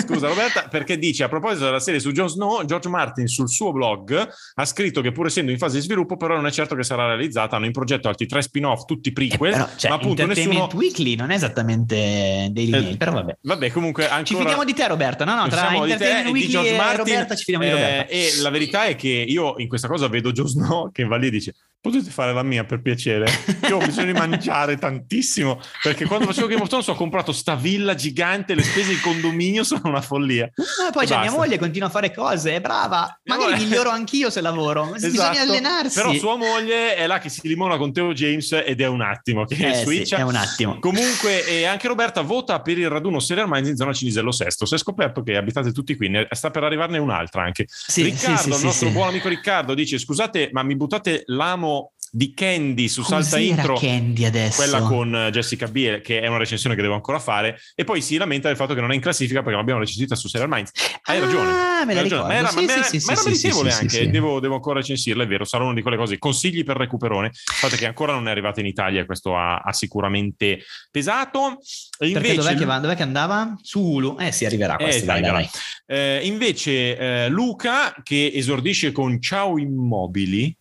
scusa. Roberta, perché dice a proposito della serie su Jon Snow, George Martin sul suo blog ha scritto che pur essendo in fase di sviluppo però non è certo che sarà realizzata, hanno in progetto altri tre spin-off, tutti Eh, prequel, però, cioè, ma appunto nessuno... Weekly non è esattamente Daily Eh, Mail, però vabbè. Vabbè, comunque ancora... Ci fidiamo di te Roberta, no no, tra Entertainment Weekly George e Martin, Roberta ci fidiamo di eh, Roberta. E la verità è che io in questa cosa vedo Joe Snow che va lì e dice potete fare la mia per piacere? Io ho bisogno di mangiare tantissimo perché quando facevo Game of Thrones ho comprato sta villa gigante, le spese di condominio sono una follia. Ah, poi E c'è mia moglie continua a fare cose, è brava. Magari Vabbè. miglioro anch'io se lavoro. Bisogna Esatto. allenarsi. Però sua moglie è là che si limona con Teo James ed è un attimo che Eh, sì, switcha. è un attimo. Comunque, e anche Roberta vota per il raduno Serial Minds in zona Cinisello Sesto. Si è scoperto che abitate tutti qui, ne- sta per arrivarne un'altra anche. Sì, Riccardo, sì, sì, il sì, nostro sì. buon amico Riccardo, dice: Scusate, ma mi buttate l'amo di Candy su Cos'era Intro. Candy adesso? Quella con eh, Jessica Biel, che è una recensione che devo ancora fare, e poi si lamenta del fatto che non è in classifica perché l'abbiamo recensita su Serial Minds. Hai ragione. Ah, me la Hai ragione. Ma era, Sì, ma sì, era- sì, ma era sì, meritevole sì, sì, anche, sì, sì. Devo, devo ancora recensirla, è vero, sarà una di quelle cose. Consigli per recuperone. Il fatto che ancora non è arrivata in Italia, e questo ha, ha sicuramente pesato. E Perché invece, dov'è che, va- dov'è che andava? Su Hulu. Eh sì, arriverà Eh, questo. dai, dai, dai, dai. Eh, invece eh, Luca che esordisce con Ciao Immobili.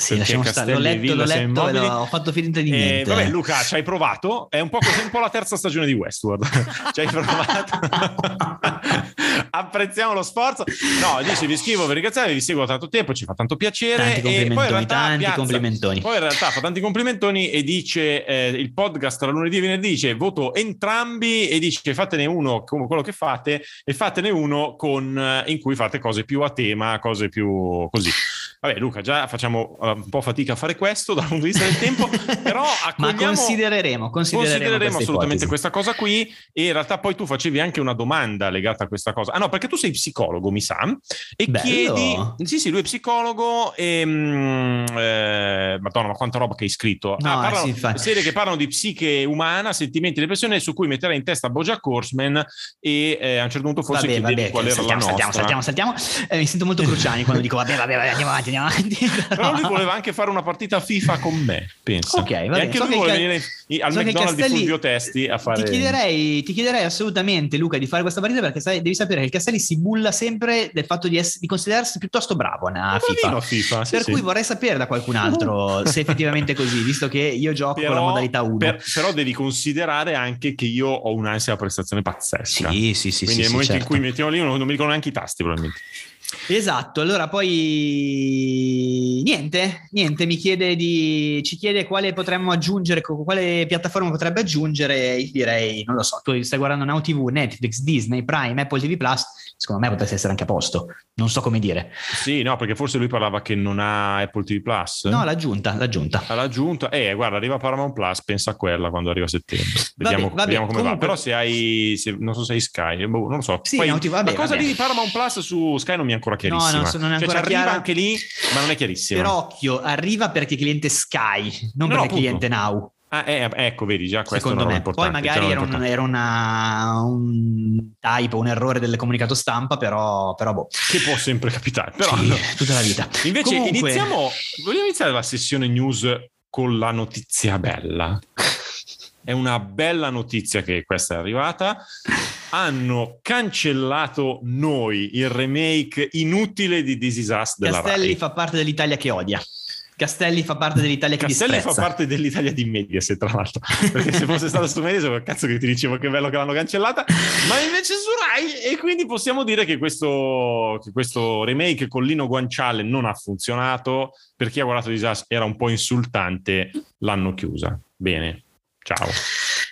Sì, lasciamo stare. L'ho letto, l'ho Villa sei letto immobili. l'ho- ho fatto finta di Eh, niente. vabbè, Luca, ci hai provato. È un po' così, un po' la terza stagione di Westworld. ci hai provato. Apprezziamo lo sforzo. No, dice, vi scrivo per ringraziarvi, vi seguo da tanto tempo, ci fa tanto piacere. Tanti e poi in complimentoni, realtà tanti piazza- complimentoni. Poi in realtà fa tanti complimentoni e dice eh, il podcast tra lunedì e venerdì dice voto entrambi e dice fatene uno come quello che fate e fatene uno con, eh, in cui fate cose più a tema, cose più così. Vabbè, Luca, già facciamo uh, un po' fatica a fare questo dal punto di vista del tempo, però Ma considereremo, considereremo, considereremo assolutamente ipotesi. questa cosa qui. E in realtà poi tu facevi anche una domanda legata a questa cosa. Ah, no, perché tu sei psicologo, mi sa, e Bello. chiedi. Sì, sì, lui è psicologo. E, mm, eh, Madonna, ma quanta roba che hai scritto. No, ah, parlano- sì, infatti. serie che parlano di psiche umana, sentimenti e depressione, su cui metterai in testa Bojack Horseman. E eh, a un certo punto forse Vabbè, vabbè, qual era saltiamo, la saltiamo, nostra. saltiamo, saltiamo. Eh, mi sento molto Cruciani quando dico vabbè, vabbè, vabbè, andiamo avanti, andiamo avanti. Però lui voleva anche fare una partita FIFA con me, pensa. Ok, va e bene. anche So lui vuole ca- venire in- al so McDonald's di Castelli- Fulvio Testi a fare... Ti chiederei, ti chiederei assolutamente, Luca, di fare questa partita perché sai- devi sapere che il Castelli si bulla sempre del fatto di, ess- di considerarsi piuttosto bravo a FIFA. a FIFA, sì, per sì. cui vorrei sapere da qualcun altro se effettivamente è così, visto che io gioco con la Però- modalità 1. per- però devi considerare anche che io ho un'ansia da prestazione pazzesca. Sì, sì, sì. Quindi sì, nel momento in certo. cui mettiamo lì non, non mi ricordo neanche i tasti probabilmente. Esatto, allora poi niente, niente, mi chiede di, ci chiede quale potremmo aggiungere, quale piattaforma potrebbe aggiungere, io direi, non lo so, tu stai guardando Now TV, Netflix, Disney, Prime, Apple TV secondo me potresti essere anche a posto, non so come dire. Sì, no, perché forse lui parlava che non ha Apple TV Plus. No, l'aggiunta, l'aggiunta. All'aggiunta, eh, guarda, arriva Paramount Plus, pensa a quella quando arriva a settembre. Vediamo, vabbè, vediamo come comunque- va. Però se hai, se- non so se hai Sky, boh, non lo so. Sì, Poi, Now TV, vabbè, la cosa vabbè. di Paramount Plus su Sky non mi è ancora chiarissima. non so- non è Cioè, ancora ci arriva anche lì, ma non è chiarissima. Per occhio, arriva perché cliente Sky, non No, no, perché appunto. cliente Now. Ah, eh, ecco, vedi, già questo secondo me. Poi magari era, un, era una- un typo, un errore del comunicato stampa, però, però boh. Che può sempre capitare. Però, Sì, tutta la vita. Invece Comunque- iniziamo, vogliamo iniziare la sessione news con la notizia bella. È una bella notizia che questa è arrivata. Hanno cancellato noi il remake inutile di This Is Us della Castelli Rai. fa parte dell'Italia che odia. Castelli fa parte dell'Italia che Castelli fa disprezza. parte dell'Italia di Mediaset, tra l'altro. Perché se fosse stato su Mediaset, cazzo che ti dicevo che bello che l'hanno cancellata. Ma invece su Rai, e quindi possiamo dire che questo, che questo remake con Lino Guanciale non ha funzionato. Per chi ha guardato Disas era un po' insultante, l'hanno chiusa. Bene, ciao.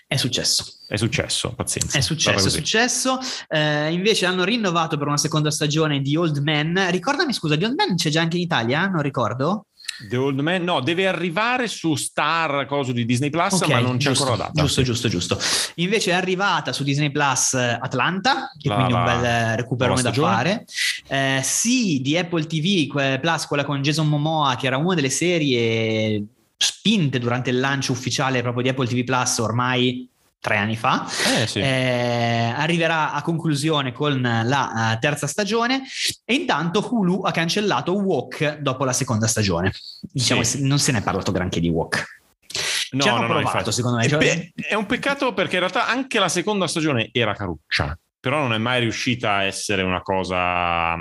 È successo. È successo, pazienza. È successo, è successo. Eh, invece hanno rinnovato per una seconda stagione di Old Man. Ricordami, scusa, di Old Man c'è già anche in Italia? Non ricordo. The Old Man, no, deve arrivare su Star, coso di Disney Plus, Ok, ma non c'è giusto, ancora la data. Giusto, giusto, giusto. Invece è arrivata su Disney Plus eh, Atlanta, e La- quindi un la- bel eh, recupero da fare. Eh, sì, di Apple TV Plus, quella con Jason Momoa, che era una delle serie spinte durante il lancio ufficiale proprio di Apple TV Plus ormai tre anni fa. Eh, sì. Eh, arriverà a conclusione con la eh, terza stagione e intanto Hulu ha cancellato Walk dopo la seconda stagione. Diciamo Sì. non se ne è parlato granché di Walk. No, Ci hanno no, no, provato, infatti. secondo me. Beh, è un peccato perché in realtà anche la seconda stagione era caruccia, però non è mai riuscita a essere una cosa,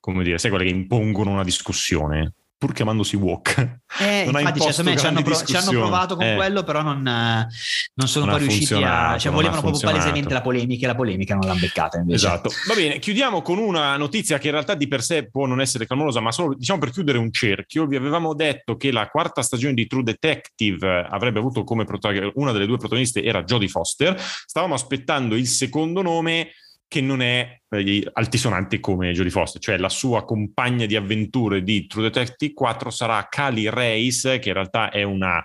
come dire, sai quelle che impongono una discussione, pur chiamandosi walk. Eh, Non infatti, cioè, me ci hanno, grandi pro- ci hanno provato con Eh. quello, però non, non sono Non poi riusciti a. Cioè, volevano proprio palesemente la polemica e la polemica non l'hanno beccata invece. Esatto. Va bene, chiudiamo con una notizia che in realtà di per sé può non essere clamorosa, ma solo diciamo per chiudere un cerchio. Vi avevamo detto che la quarta stagione di True Detective avrebbe avuto come protagonista una delle due protagoniste era Jodie Foster. Stavamo aspettando il secondo nome che non è eh, altisonante come Jodie Foster, cioè la sua compagna di avventure di True Detective 4 sarà Kali Reis, che in realtà è una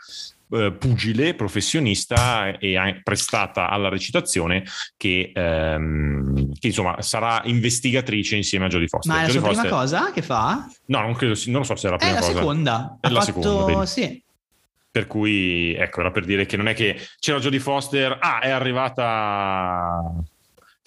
eh, pugile professionista e prestata alla recitazione che, ehm, che, insomma sarà investigatrice insieme a Jodie Foster. Ma è la Jodie sua prima Foster- cosa che fa? No, non, credo, non lo so se è la È prima la cosa. seconda. È ha la fatto, seconda, sì. Per cui, ecco, era per dire che non è che c'era Jodie Foster, ah, è arrivata...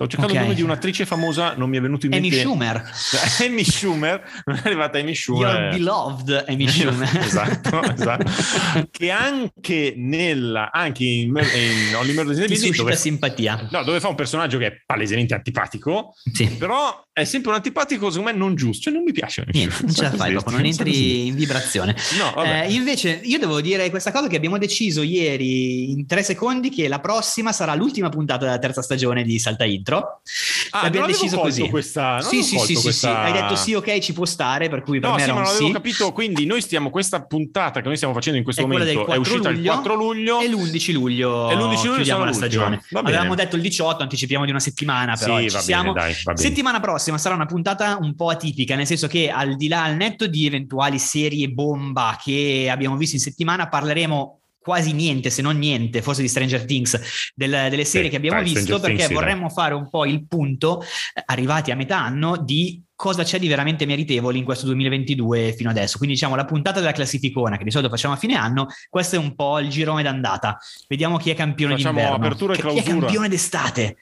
Stavo cercando Ok. il nome di un'attrice famosa, non mi è venuto in Amy mente... Schumer. Amy Schumer, non è arrivata Amy Schumer. Your beloved Amy Schumer. esatto, esatto. che anche nella anche in, in Only Murders in the Building suscita dove, simpatia. no, dove fa un personaggio che è palesemente antipatico Sì. però è sempre un antipatico secondo me non giusto cioè non mi piace Amy Niente, non ce la fai proprio, non entri in vibrazione. no Eh, invece, io devo dire questa cosa che abbiamo deciso ieri in tre secondi che la prossima sarà l'ultima puntata della terza stagione di Salta Intro. Intro. Ah, abbiamo deciso così. Questa, sì, sì, sì, questa... sì, Hai detto sì, ok, ci può stare, per cui per no, me sì, era ma non avevo sì. capito, quindi noi stiamo, questa puntata che noi stiamo facendo in questo È momento è 4 uscita luglio il 4 luglio e l'11 luglio, e l'11 luglio chiudiamo la stagione. Va bene. Avevamo detto il 18, anticipiamo di una settimana, però Sì, ci va siamo. bene, dai, bene. Settimana prossima sarà una puntata un po' atipica, nel senso che al di là, al netto di eventuali serie bomba che abbiamo visto in settimana, parleremo quasi niente, se non niente, forse di Stranger Things, del- delle serie Sì, che abbiamo dai, visto, Stranger perché Things, sì, vorremmo fare un po' il punto, eh, arrivati a metà anno, di cosa c'è di veramente meritevole in questo 2022 fino adesso. Quindi diciamo la puntata della classificona che di solito facciamo a fine anno, questo è un po' il girone d'andata. Vediamo chi è campione Facciamo d'inverno. apertura e Chi- Chi è clausura. campione d'estate?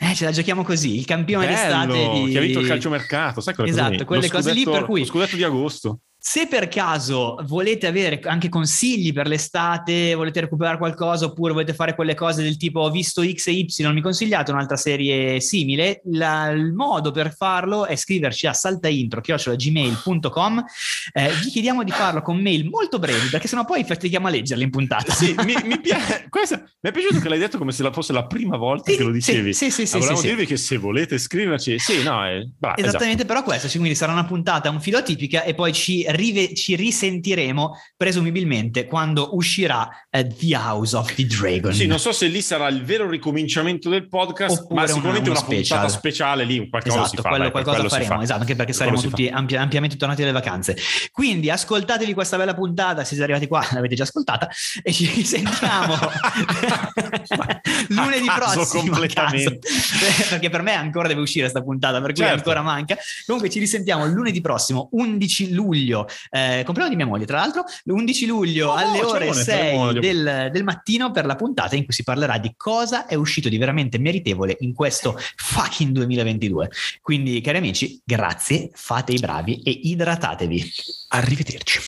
Eh, ce la giochiamo così, il campione Bello, d'estate di... che ha vinto il calciomercato, sai quelle Esatto, cose lì? quelle cose lì scudetto- per cui- lo scudetto di agosto. Se per caso volete avere anche consigli per l'estate, volete recuperare qualcosa oppure volete fare quelle cose del tipo ho visto X e Y, mi consigliate un'altra serie simile, la- il modo per farlo è scriverci a saltaintro.gmail.com eh, vi chiediamo di farlo con mail molto brevi perché sennò poi fatichiamo a leggerle in puntata. Sì, mi, mi piace, questa- mi è piaciuto che l'hai detto come se la fosse la prima volta Sì, che lo dicevi. Sì, sì, sì, Volevamo sì, sì. dirvi che se volete scriverci, sì, no, è, brava, Esattamente, però questo, quindi sarà una puntata un filo atipica e poi ci, rive- ci risentiremo presumibilmente quando uscirà eh, The House of the Dragon. Sì, non so se lì sarà il vero ricominciamento del podcast, Oppure ma sicuramente una- una, uno puntata special. speciale lì, qualcosa Esatto, si fa. quello, dai, qualcosa quello faremo, fa. esatto, anche perché Quello saremo tutti ampi- ampiamente tornati dalle vacanze. Quindi ascoltatevi questa bella puntata, se siete arrivati qua l'avete già ascoltata e ci risentiamo lunedì prossimo. perché per me ancora deve uscire questa puntata, per cui Certo. ancora manca. Comunque ci risentiamo lunedì prossimo, 11 luglio, eh, compleanno di mia moglie tra l'altro, l'11 luglio Oh, alle ore cerimonia, 6 cerimonia. del, del mattino per la puntata in cui si parlerà di cosa è uscito di veramente meritevole in questo fucking 2022. Quindi, cari amici, grazie, fate i bravi e idratatevi. Arrivederci.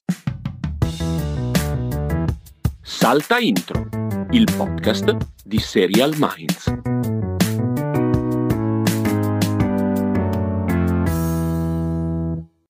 Salta Intro, il podcast di Serial Minds.